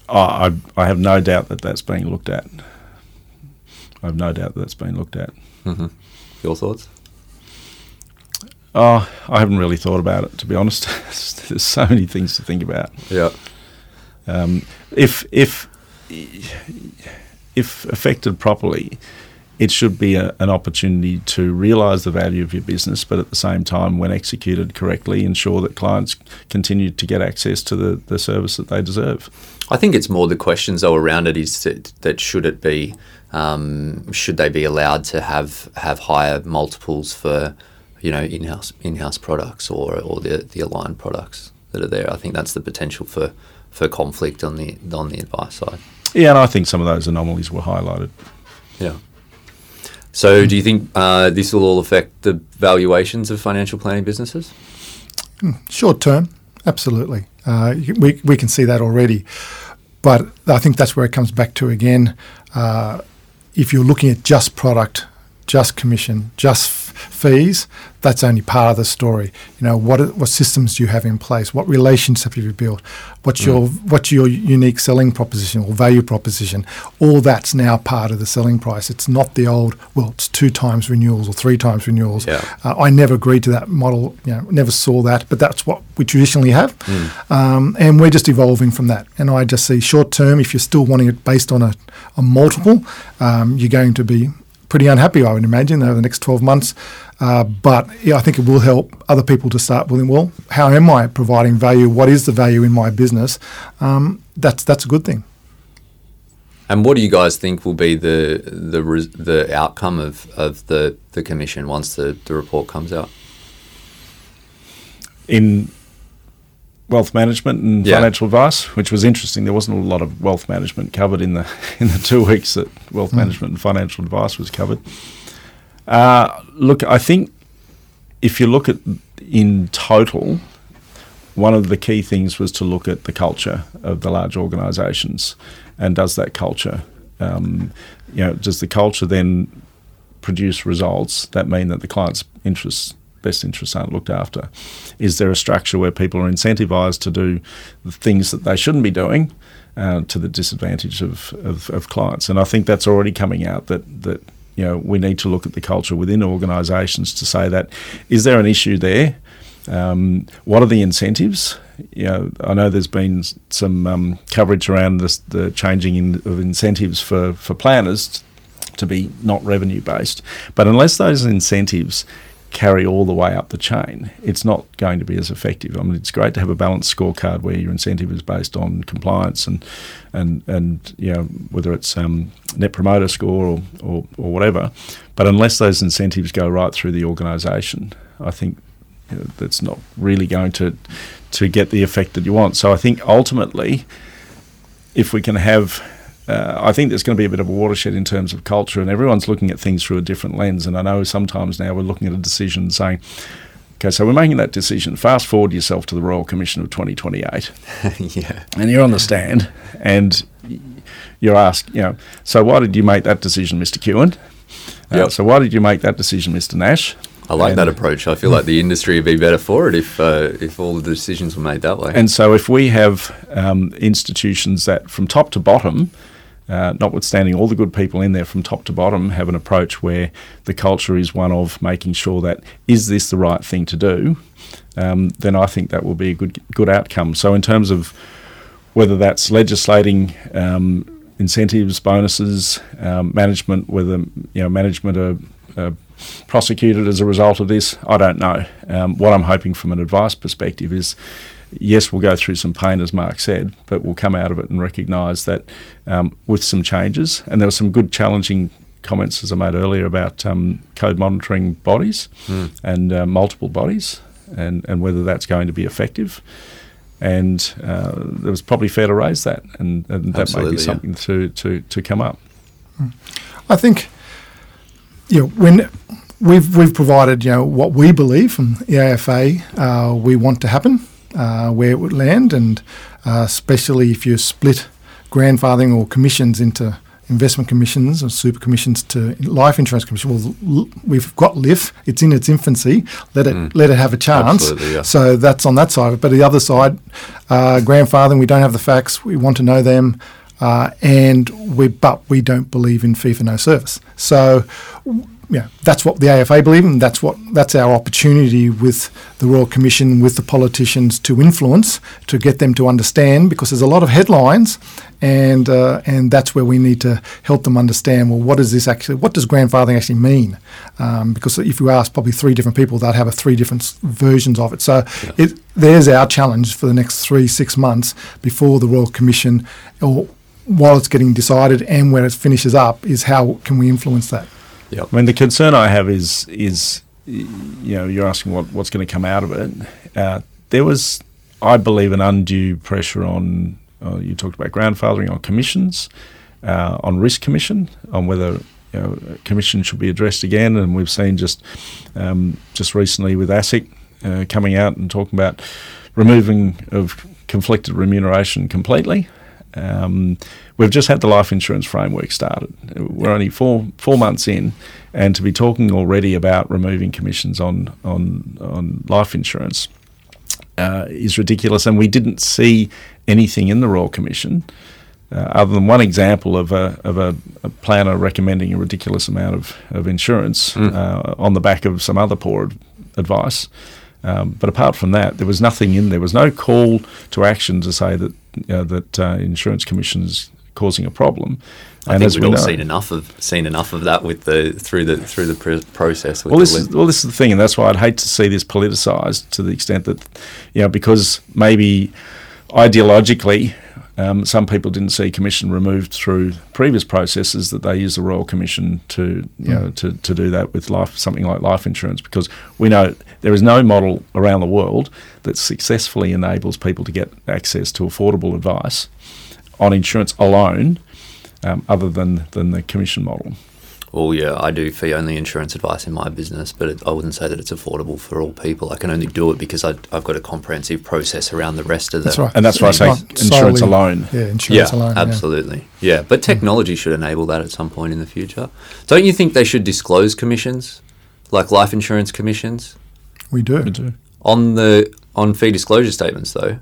I, I, I have no doubt that that's being looked at. I have no doubt that that's being looked at. Your thoughts? Oh, I haven't really thought about it, to be honest. There's so many things to think about. Yeah. Um, if if if affected properly, it should be a, an opportunity to realise the value of your business, but at the same time, when executed correctly, ensure that clients continue to get access to the, the service that they deserve. I think it's more the questions though around it is that, that should it be um, should they be allowed to have have higher multiples for you know in-house in-house products or or the the aligned products that are there. I think that's the potential for for conflict on the on the advice side. Yeah, and I think some of those anomalies were highlighted. Yeah. So, do you think uh, this will all affect the valuations of financial planning businesses? Short term, absolutely. Uh, we, we can see that already. But I think that's where it comes back to again. Uh, if you're looking at just product, just commission, just f- fees, that's only part of the story. You know, what what systems do you have in place? What relations have you built? What's your what's your unique selling proposition or value proposition? All that's now part of the selling price. It's not the old well, it's two times renewals or three times renewals. Yeah. Uh, I never agreed to that model. You know, never saw that, but that's what we traditionally have, um, and we're just evolving from that. And I just see short term, if you're still wanting it based on a, a multiple, um, you're going to be pretty unhappy. I would imagine over the next 12 months. Uh, but yeah, I think it will help other people to start willing. Well, how am I providing value? What is the value in my business? Um, that's that's a good thing. And what do you guys think will be the the the outcome of, of the, the commission once the, the report comes out? in wealth management and Yeah. financial advice, which was interesting. There wasn't a lot of wealth management covered in the in the two weeks that wealth management and financial advice was covered. Uh, look, I think if you look at in total, one of the key things was to look at the culture of the large organisations, and does that culture, um, you know, does the culture then produce results that mean that the client's interests, best interests, aren't looked after? Is there a structure where people are incentivised to do things that they shouldn't be doing? Uh, to the disadvantage of, of, of clients, and I think that's already coming out that that you know we need to look at the culture within organisations to say that is there an issue there? Um, what are the incentives? You know, I know there's been some um, coverage around this, the changing in, of incentives for, for planners to be not revenue based, but unless those incentives carry all the way up the chain, it's not going to be as effective. I mean, it's great to have a balanced scorecard where your incentive is based on compliance and and and you know whether it's um, net promoter score or, or, or whatever. But unless those incentives go right through the organisation, I think you know, that's not really going to to get the effect that you want. So I think ultimately, if we can have uh, I think there's going to be a bit of a watershed in terms of culture, and everyone's looking at things through a different lens. And I know sometimes now we're looking at a decision and saying, okay, so we're making that decision. Fast forward yourself to the Royal Commission of 2028. yeah. And you're on the stand, and you're asked, you know, so why did you make that decision, Mr. Kewen? Uh, Yep. So why did you make that decision, Mr. Nash? I like And- that approach. I feel like the industry would be better for it if uh, if all the decisions were made that way. And so, if we have um, institutions that, from top to bottom, uh, notwithstanding all the good people in there, from top to bottom, have an approach where the culture is one of making sure that is this the right thing to do, um, then I think that will be a good good outcome. So, in terms of whether that's legislating um, incentives, bonuses, um, management, whether you know management are, are prosecuted as a result of this, I don't know. Um, what I'm hoping from an advice perspective is, yes, we'll go through some pain, as Mark said, but we'll come out of it and recognise that um, with some changes, and there were some good challenging comments as I made earlier about um, code monitoring bodies and uh, multiple bodies, and, and whether that's going to be effective. And uh, it was probably fair to raise that, and, and that may Absolutely, be yeah. something to, to, to come up. I think, you know, when we've we've provided, you know, what we believe from the AFA, uh, we want to happen, uh, where it would land, and uh, especially if you split grandfathering or commissions into investment commissions or super commissions to life insurance commission. Well, we've got LIF; it's in its infancy. Let it let it have a chance. Yeah. So that's on that side. But the other side, uh, grandfathering, we don't have the facts. We want to know them, uh, and we but we don't believe in fee for no service. So. Yeah, that's what the AFA believe, and that's what that's our opportunity with the Royal Commission, with the politicians to influence, to get them to understand, because there's a lot of headlines, and uh, and that's where we need to help them understand. Well, what does this actually? What does grandfathering actually mean? Um, because if you ask probably three different people, they'd have a three different versions of it. So it, there's our challenge for the next three six months before the Royal Commission, or while it's getting decided and when it finishes up, is how can we influence that? Yep. I mean, the concern I have is is you know you're asking what, what's going to come out of it. Uh, there was, I believe, an undue pressure on. Uh, you talked about grandfathering on commissions, uh, on risk commission, on whether you know commission should be addressed again, and we've seen just um, just recently with ASIC uh, coming out and talking about removing of conflicted remuneration completely. Um, we've just had the life insurance framework started. We're only four four months in, and to be talking already about removing commissions on on on life insurance uh, is ridiculous. And we didn't see anything in the Royal Commission uh, other than one example of a of a, a planner recommending a ridiculous amount of of insurance uh, on the back of some other poor ad- advice. Um, but apart from that, there was nothing in there. Was no call to action to say that know, that uh, insurance commission is causing a problem. I think we've we all know- seen enough of seen enough of that with the through the through the pr- process. With well, the this is, well, this is the thing, and that's why I'd hate to see this politicised to the extent that, you know, because maybe ideologically, um, some people didn't see commission removed through previous processes that they use the Royal Commission to, you know, to, to do that with life something like life insurance because we know there is no model around the world that successfully enables people to get access to affordable advice on insurance alone, um, other than than the commission model. Well, yeah, I do fee only insurance advice in my business, but it, I wouldn't say that it's affordable for all people. I can only do it because I, I've got a comprehensive process around the rest of the. That's right. And that's why I say insurance solely- alone. Yeah, insurance Yeah, alone. yeah. absolutely. Yeah. but technology should enable that at some point in the future. Don't you think they should disclose commissions, like life insurance commissions, We do. We do. on the on fee disclosure statements? Though,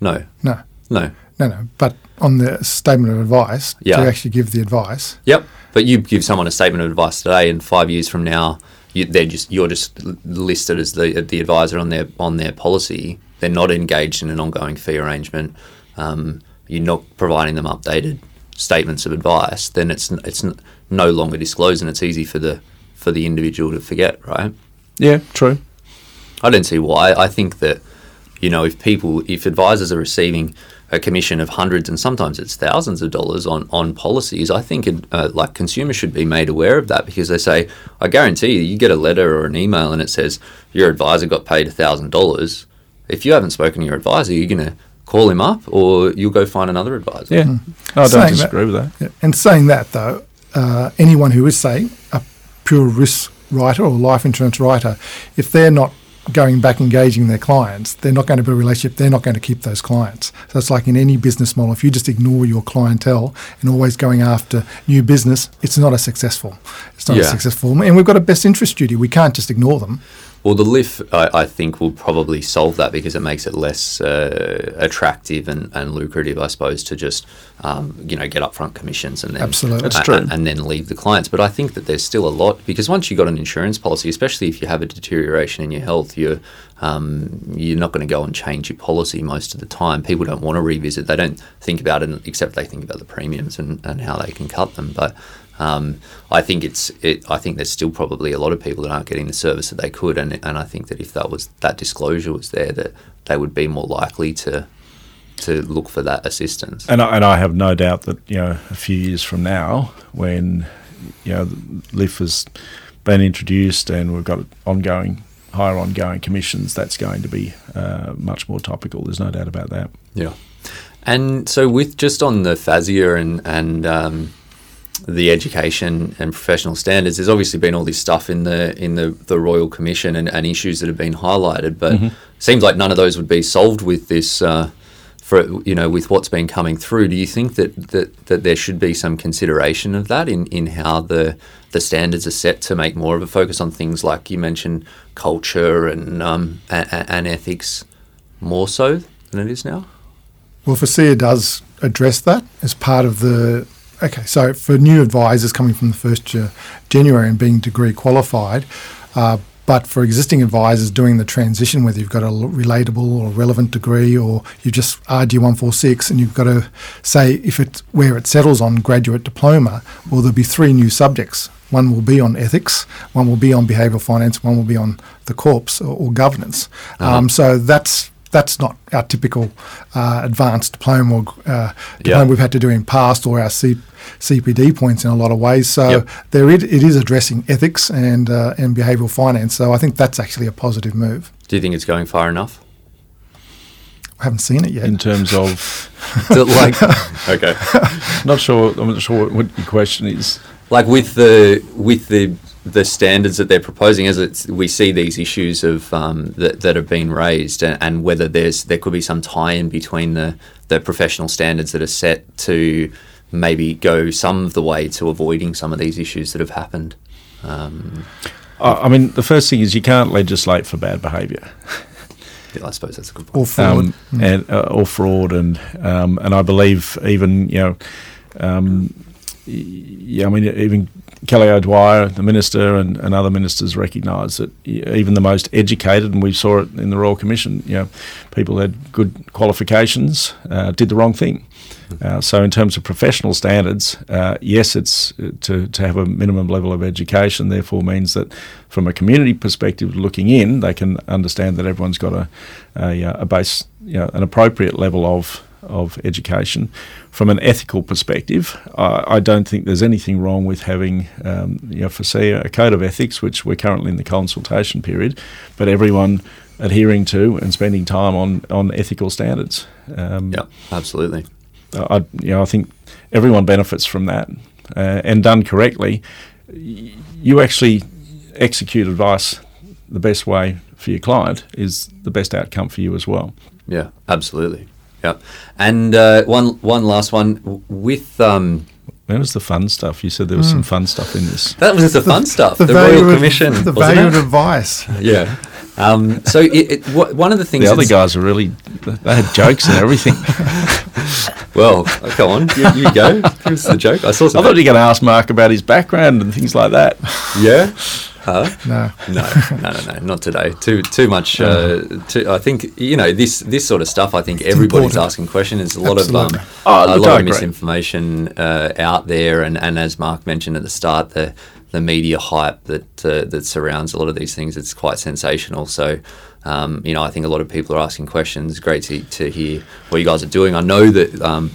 no, No, no. no, no. But on the statement of advice Yeah. to actually give the advice. Yep. But you give someone a statement of advice today, and five years from now, you, they're just you're just listed as the the advisor on their on their policy. They're not engaged in an ongoing fee arrangement. Um, you're not providing them updated statements of advice. Then it's it's no longer disclosed, and it's easy for the for the individual to forget, right? Yeah, true. I don't see why. I think that, you know, if people, if advisors are receiving a commission of hundreds and sometimes it's thousands of dollars on, on policies, I think it, uh, like consumers should be made aware of that because they say, I guarantee you, you get a letter or an email and it says your advisor got paid thousand dollars. If you haven't spoken to your advisor, you're going to call him up or you'll go find another advisor. Yeah, No, I don't Saying that- disagree with that. Yeah. And saying that, though, uh, anyone who is, say, a pure risk writer or life insurance writer, if they're not going back engaging their clients, they're not going to build a relationship, they're not going to keep those clients. So it's like in any business model, if you just ignore your clientele and always going after new business, it's not a successful. It's not Yeah. as successful. And we've got a best interest duty. We can't just ignore them. Well, the LIF, I, I think, will probably solve that because it makes it less uh, attractive and, and lucrative, I suppose, to just um, you know get upfront commissions and then Absolutely. That's a- true. and then leave the clients. But I think that there's still a lot because once you've got an insurance policy, especially if you have a deterioration in your health, you're um, you're not going to go and change your policy most of the time. People don't want to revisit; they don't think about it except they think about the premiums and, and how they can cut them. But um, I think it's it, I think there's still probably a lot of people that aren't getting the service that they could, and and I think that if that was that disclosure was there, that they would be more likely to to look for that assistance. And I, and I have no doubt that you know a few years from now, when you know LIF has been introduced and we've got ongoing higher ongoing commissions, that's going to be uh, much more topical. There's no doubt about that. Yeah. And so, with just on the FASEA and and um, the education and professional standards, there's obviously been all this stuff in the in the, the Royal Commission and, and issues that have been highlighted, but seems like none of those would be solved with this. Uh, for you know, with what's been coming through, do you think that, that, that there should be some consideration of that in, in how the the standards are set to make more of a focus on things like you mentioned culture and um, and, and ethics more so than it is now? Well, FASEA does address that as part of the. Okay, so for new advisors coming from the 1st of January and being degree qualified, uh, but for existing advisors doing the transition, whether you've got a relatable or relevant degree or you've just RG 146 and you've got to say if it's where it settles on graduate diploma, well, there'll be three new subjects. One will be on ethics, one will be on behavioural finance, one will be on the corps or, or governance. Um, so that's that's not our typical uh, advanced diploma or uh, diploma Yeah. we've had to do in past or our C- CPD points in a lot of ways. So Yep. there it, it is addressing ethics and uh, and behavioural finance. So I think that's actually a positive move. Do you think it's going far enough? I haven't seen it yet. In terms of, like, okay, not sure, I'm not sure what, what your question is. like with the with the the standards that they're proposing, as it's, we see these issues of um, that that have been raised, and, and whether there's there could be some tie-in between the the professional standards that are set to maybe go some of the way to avoiding some of these issues that have happened. Um, I, I mean, the first thing is you can't legislate for bad behaviour. yeah, I suppose that's a good point. or fraud. um, and uh, or fraud, and um, and I believe even you know, um, yeah, I mean even Kelly O'Dwyer, the minister, and, and other ministers recognise that even the most educated, and we saw it in the Royal Commission, you know, people had good qualifications, uh, did the wrong thing. Uh, so, in terms of professional standards, uh, yes, it's uh, to, to have a minimum level of education. Therefore, means that from a community perspective, looking in, they can understand that everyone's got a a, uh, a base, you know, an appropriate level of of education. From an ethical perspective, I, I don't think there's anything wrong with having, um, you know, for say a code of ethics, which we're currently in the consultation period, but everyone adhering to and spending time on on ethical standards. Um, Yeah, absolutely. I, you know, I think everyone benefits from that, uh, and done correctly, you actually execute advice the best way for your client is the best outcome for you as well. Yeah, absolutely. Yeah, and uh, one one last one with um, Where was the fun stuff? You said there was some fun stuff in this. that was the fun stuff. The, value Royal of- Commission, the wasn't value of advice. Yeah. Um, so it, it, wh- one of the things The other guys are really, they had jokes and everything. Well, go on, you, you go. Give us the joke. I saw I thought you were going to ask Mark about his background and things like that. yeah. Huh? No. No, no, no, no, not today. Too, too much. Uh, too, I think you know this, this sort of stuff. I think everybody's important. asking questions. There's a lot Absolutely. of um, Oh, a lot of misinformation uh, out there, and, and as Mark mentioned at the start, the the media hype that uh, that surrounds a lot of these things, it's quite sensational. So. Um, you know, I think a lot of people are asking questions. Great to, to hear what you guys are doing. I know that um,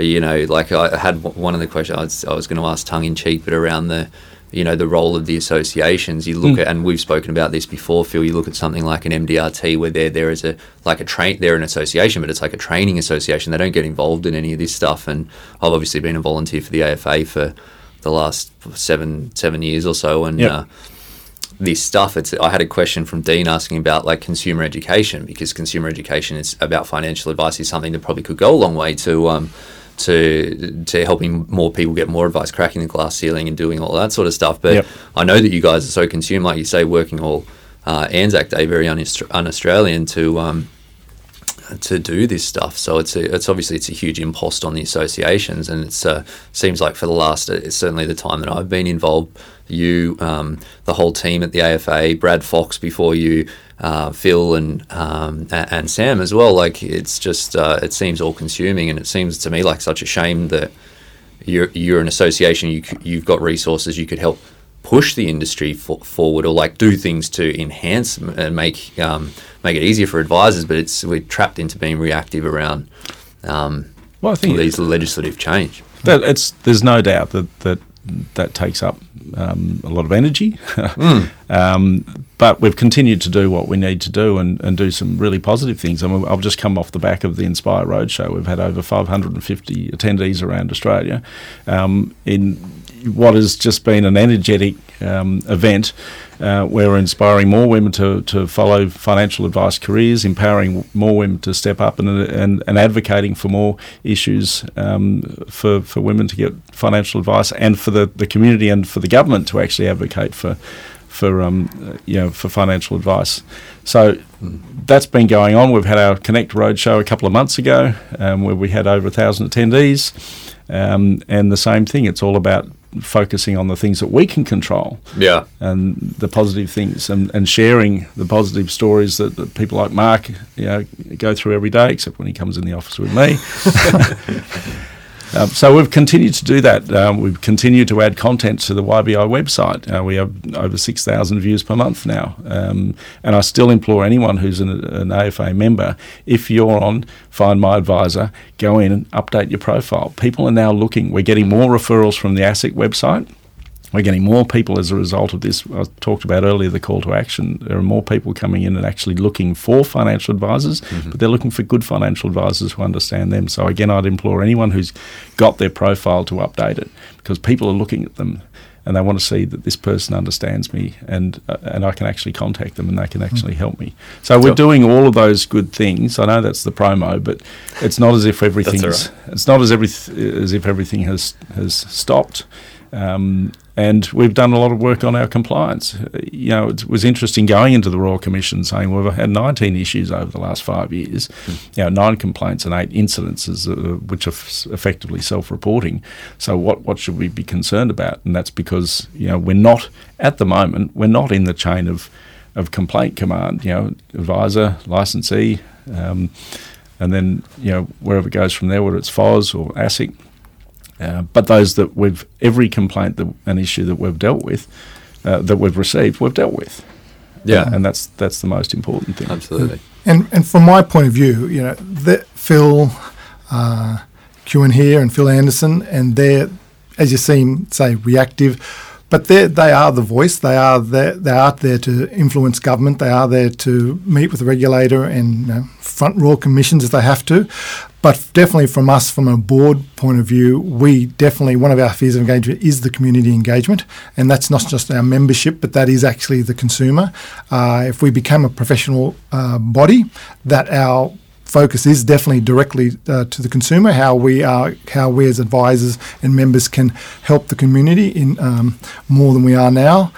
you know, like I had one of the questions I was, I was going to ask tongue in cheek, but around the, you know, the role of the associations. You look at, and we've spoken about this before, Phil. You look at something like an MDRT, where there there is a like a train, they're an association, but it's like a training association. They don't get involved in any of this stuff. And I've obviously been a volunteer for the AFA for the last seven seven years or so, and. Yep. Uh, this stuff. It's I had a question from Dean asking about like consumer education because consumer education is about financial advice is something that probably could go a long way to um, to to helping more people get more advice, cracking the glass ceiling, and doing all that sort of stuff. But Yep. I know that you guys are so consumed, like you say, working all uh, Anzac Day, very un- un-Australian to. Um, to do this stuff, so it's a, it's obviously it's a huge impost on the associations, and it's uh, seems like for the last uh, certainly the time that I've been involved, you, um, the whole team at the AFA, Brad Fox before you, uh, Phil and um, and Sam as well. Like it's just uh, it seems all consuming, and it seems to me like such a shame that you're you're an association. You you've got resources. You could help push the industry for, forward, or like do things to enhance and make um, make it easier for advisors. But it's we're trapped into being reactive around um, Well, I think these legislative change. that it's there's no doubt that that that takes up um, a lot of energy. um, but we've continued to do what we need to do and, and do some really positive things. I mean, I've just come off the back of the Inspire Roadshow. We've had over 550 attendees around Australia um, in what has just been an energetic um, event uh, where we're inspiring more women to, to follow financial advice careers, empowering more women to step up, and, and, and advocating for more issues um, for, for women to get financial advice, and for the, the community and for the government to actually advocate for for um, uh, you know for financial advice. So that's been going on. We've had our Connect Roadshow a couple of months ago, um, where we had over a thousand attendees, um, and the same thing. It's all about focusing on the things that we can control Yeah. and the positive things and, and sharing the positive stories that, that people like Mark you know go through every day except when he comes in the office with me um, so we've continued to do that. Um, we've continued to add content to the YBI website. Uh, we have over 6,000 views per month now. Um, and I still implore anyone who's an, an AFA member if you're on Find My Advisor go in and update your profile. People are now looking. We're getting more referrals from the ASIC website we're getting more people as a result of this. I talked about earlier the call to action. There are more people coming in and actually looking for financial advisors, but they're looking for good financial advisors who understand them. So, again, I'd implore anyone who's got their profile to update it because people are looking at them and they want to see that this person understands me and uh, and I can actually contact them and they can actually help me. So we're doing all of those good things. I know that's the promo, but it's not as if everything's right. it's not as every as if everything has has stopped. Um, and we've done a lot of work on our compliance. You know, it was interesting going into the Royal Commission saying we've had 19 issues over the last five years, you know, nine complaints and eight incidences, uh, which are f- effectively self-reporting. So what what should we be concerned about? And that's because you know we're not at the moment we're not in the chain of of complaint command. You know, advisor, licensee, um, and then you know wherever it goes from there, whether it's FOS or ASIC. Uh, but those that we've every complaint that an issue that we've dealt with, uh, that we've received, we've dealt with. Yeah. and that's that's the most important thing. Absolutely. And and from my point of view, you know, the, Phil, uh, Kewen here, and Phil Anderson, and they're, as you seen, say reactive, but they are the voice. They are there. They are there to influence government. They are there to meet with the regulator and you know, front row commissions if they have to. But definitely from us, from a board point of view, we definitely one of our fears of engagement is the community engagement, and that's not just our membership, but that is actually the consumer. Uh, if we become a professional uh, body, that our focus is definitely directly uh, to the consumer. How we are, how we as advisors and members can help the community in um, more than we are now.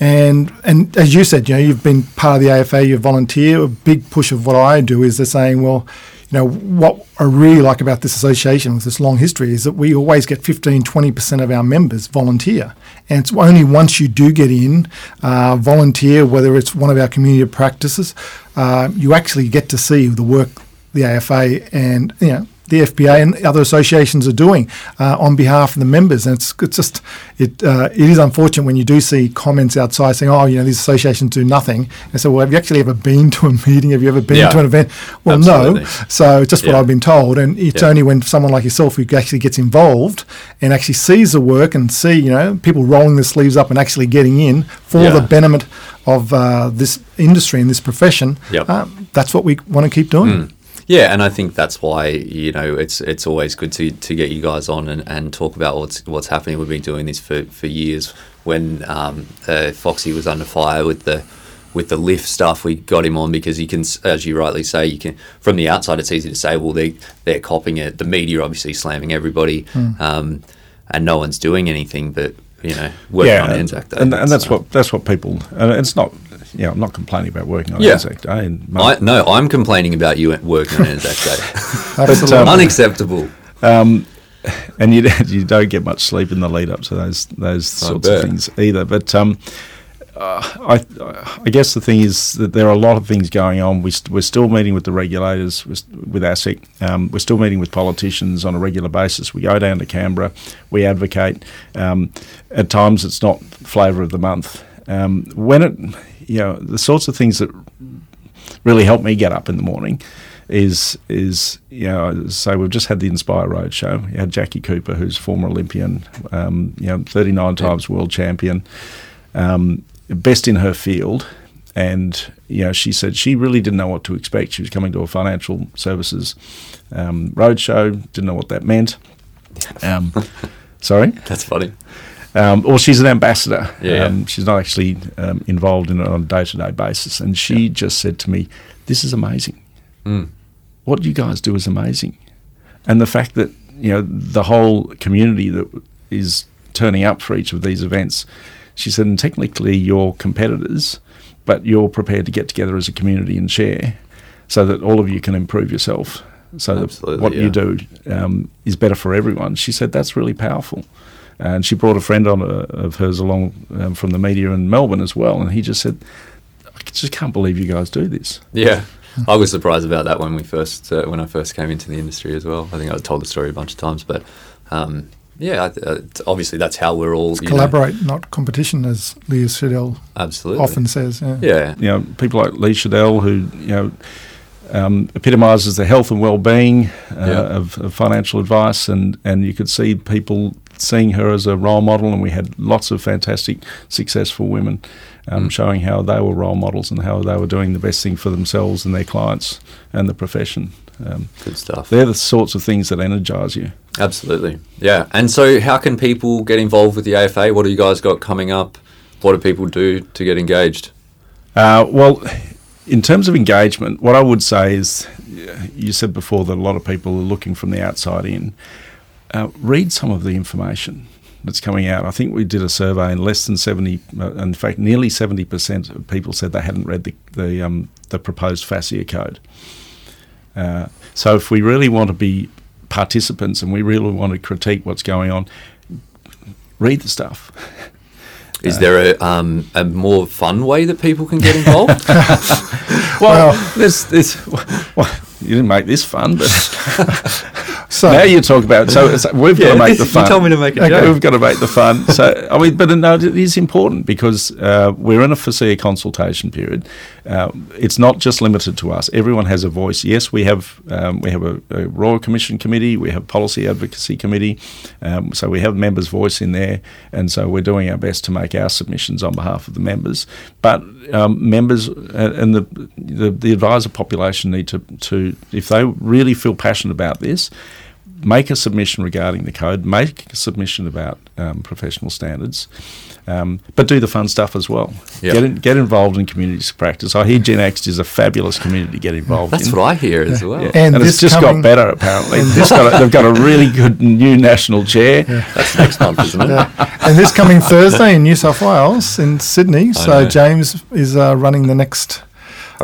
And and as you said, you know, you've been part of the AFA, you volunteer. A big push of what I do is they're saying, well, you know, what I really like about this association with this long history is that we always get 15, 20% of our members volunteer. And it's only once you do get in, uh, volunteer, whether it's one of our community practices, uh, you actually get to see the work the AFA and, you know, the FPA and other associations are doing uh, on behalf of the members. And it's, it's just, it, uh, it is unfortunate when you do see comments outside saying, oh, you know, these associations do nothing. And so, well, have you actually ever been to a meeting? Have you ever been Yeah. to an event? Well, Absolutely. no. So it's just what I've been told. And it's Yeah. only when someone like yourself who actually gets involved and actually sees the work and see, you know, people rolling their sleeves up and actually getting in for Yeah. the benefit of uh, this industry and this profession, Yep. um, that's what we want to keep doing. Yeah, and I think that's why you know it's it's always good to, to get you guys on and, and talk about what's what's happening. We've been doing this for, for years. When um, uh, Foxy was under fire with the with the LIF stuff, we got him on because you can, as you rightly say, you can from the outside it's easy to say, well they they're copying it. The media obviously slamming everybody, um, and no one's doing anything. But you know, working on and, Anzac Day, and, and that's so- what that's what people. And it's not. You know, I'm not complaining about working on Yeah. Anzac Day. And mo- I, no, I'm complaining about you working on Anzac Day. Absolutely. um, Unacceptable. and you don't- you don't get much sleep in the lead up to those those sorts bet. of things either. But um, uh, I I guess the thing is that there are a lot of things going on. We st- we're still meeting with the regulators with, with ASIC. Um, we're still meeting with politicians on a regular basis. We go down to Canberra. We advocate. Um, at times, it's not flavour of the month. Um, when it you know the sorts of things that really help me get up in the morning is is you know so we've just had the Inspire Road show. You had Jackie Cooper, who's former Olympian, um, you know, 39 times world champion, um, best in her field, and you know she said she really didn't know what to expect. She was coming to a financial services um, road show, didn't know what that meant. Um, sorry. That's funny. Um, or she's an ambassador. Yeah. Um, she's not actually um, involved in it on a day to day basis. And she just said to me, This is amazing. Mm. What you guys do is amazing. And the fact that, you know, the whole community that is turning up for each of these events, she said, and technically you're competitors, but you're prepared to get together as a community and share so that all of you can improve yourself. So that what yeah. you do um, is better for everyone. She said that's really powerful. And she brought a friend on uh, of hers along um, from the media in Melbourne as well, and he just said, "I just can't believe you guys do this." Yeah, I was surprised about that when we first uh, when I first came into the industry as well. I think I told the story a bunch of times, but um, yeah, uh, obviously that's how we're all you know- Collaborate, not competition, as Leah Siddell absolutely, often says. Yeah. Yeah, You know, people like Lee Shadell, who you know um, epitomises the health and well-being uh, Yeah. of, of financial advice, and and you could see people seeing her as a role model, and we had lots of fantastic, successful women um, Mm. showing how they were role models and how they were doing the best thing for themselves and their clients and the profession. Um, good stuff. they're the sorts of things that energise you. Absolutely, yeah. And so, how can people get involved with the AFA? What do you guys got coming up? What do people do to get engaged? Uh, well, in terms of engagement, what I would say is, you said before that a lot of people are looking from the outside in. Uh, read some of the information that's coming out. I think we did a survey, and less than seventy, uh, in fact, nearly seventy percent of people said they hadn't read the the, um, the proposed FASEA code. Uh, so, if we really want to be participants and we really want to critique what's going on, read the stuff. Is there a um, a more fun way that people can get involved? Well, this this well, you didn't make this fun, but So, now you talk about so it's, we've got to make the fun. You told me to make Okay, We've got to make the fun. So I mean, but no, it is important because uh, we're in a FASEA consultation period. Uh, it's not just limited to us. Everyone has a voice. Yes, we have um, we have a, a Royal Commission committee. We have policy advocacy committee. Um, so we have members' voice in there, and so we're doing our best to make our submissions on behalf of the members. But um, members uh, and the, the the advisor population need to to if they really feel passionate about this make a submission regarding the code, make a submission about um, professional standards, um, but do the fun stuff as well. Yep. Get in, get involved in community practice. I hear Gen Next is a fabulous community to get involved That's in. what I hear as well. Yeah. And And, this it's just coming- got better apparently. This got a, they've got a really good new national chair. That's next month, isn't it? Yeah. and this coming Thursday in New South Wales, in Sydney. So know. James is uh, running the next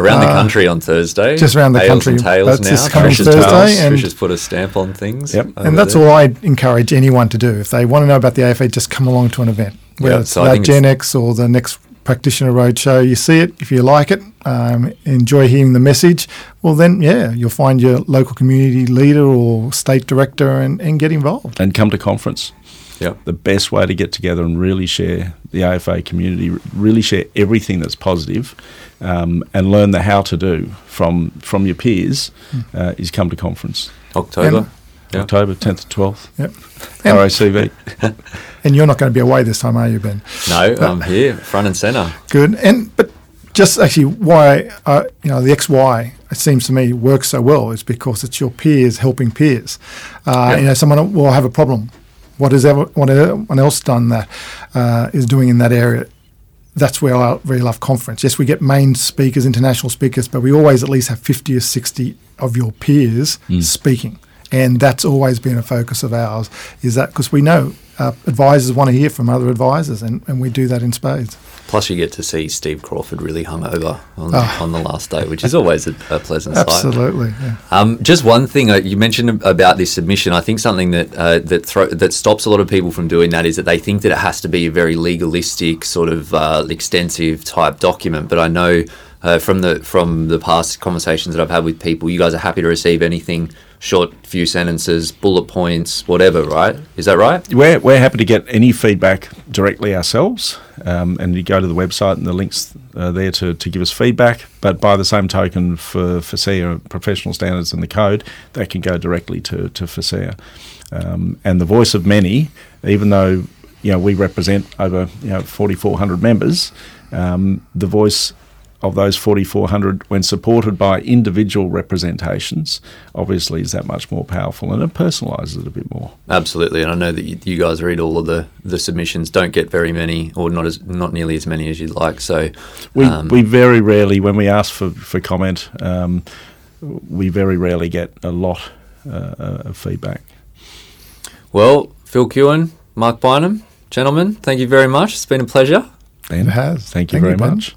Around the country on Thursday. Uh, just around the Tails country. And tails That's now. this coming Trish has Thursday, tails. and- Trish has put a stamp on things. Yep. And that's there. all I encourage anyone to do. If they want to know about the AFA, just come along to an event. Whether Yeah, it's so I Gen it's- X or the next practitioner roadshow, you see it. If you like it, um, enjoy hearing the message, well, then, yeah, you'll find your local community leader or state director and, and get involved. And come to conference. Yep. the best way to get together and really share the AFA community, really share everything that's positive, um, and learn the how to do from from your peers, uh, is come to conference. October. And- Yeah. October 10th to 12th, Yep. And, RACV. and you're not going to be away this time, are you, Ben? No, I'm here, front and centre. Good. And but just actually why uh, you know the XY it seems to me works so well is because it's your peers helping peers. Uh, Yeah. You know, someone will have a problem. What has ever what anyone else done that uh, is doing in that area? That's where I really love conference. Yes, we get main speakers, international speakers, but we always at least have fifty or sixty of your peers speaking, and that's always been a focus of ours. Is that because we know uh, advisors want to hear from other advisors, and, and we do that in spades. Plus, you get to see Steve Crawford really hungover on, Ah. on the last day, which is always a, a pleasant sight. Absolutely. Yeah. Um, just one thing uh, you mentioned about this submission. I think something that uh, that thro- that stops a lot of people from doing that is that they think that it has to be a very legalistic, sort of uh, extensive type document. But I know uh, from the from the past conversations that I've had with people, you guys are happy to receive anything short, few sentences, bullet points, whatever. Right? Is that right? We're, we're happy to get any feedback directly ourselves, um, and you go to the website and the links uh, there to, to give us feedback. But by the same token, for FASEA professional standards and the code, they can go directly to to FASEA. Um, and the voice of many, even though you know we represent over you know 4,400 members, um, the voice of those 4,400, when supported by individual representations, obviously is that much more powerful and it personalises it a bit more. Absolutely, and I know that you, you guys read all of the, the submissions. Don't get very many, or not as not nearly as many as you'd like. So We, um, we very rarely, when we ask for, for comment, um, we very rarely get a lot uh, of feedback. Well, Phil Kewen, Mark Bynum, gentlemen, thank you very much. It's been a pleasure. Ben, It has. Thank you Thank you, very Ben. much.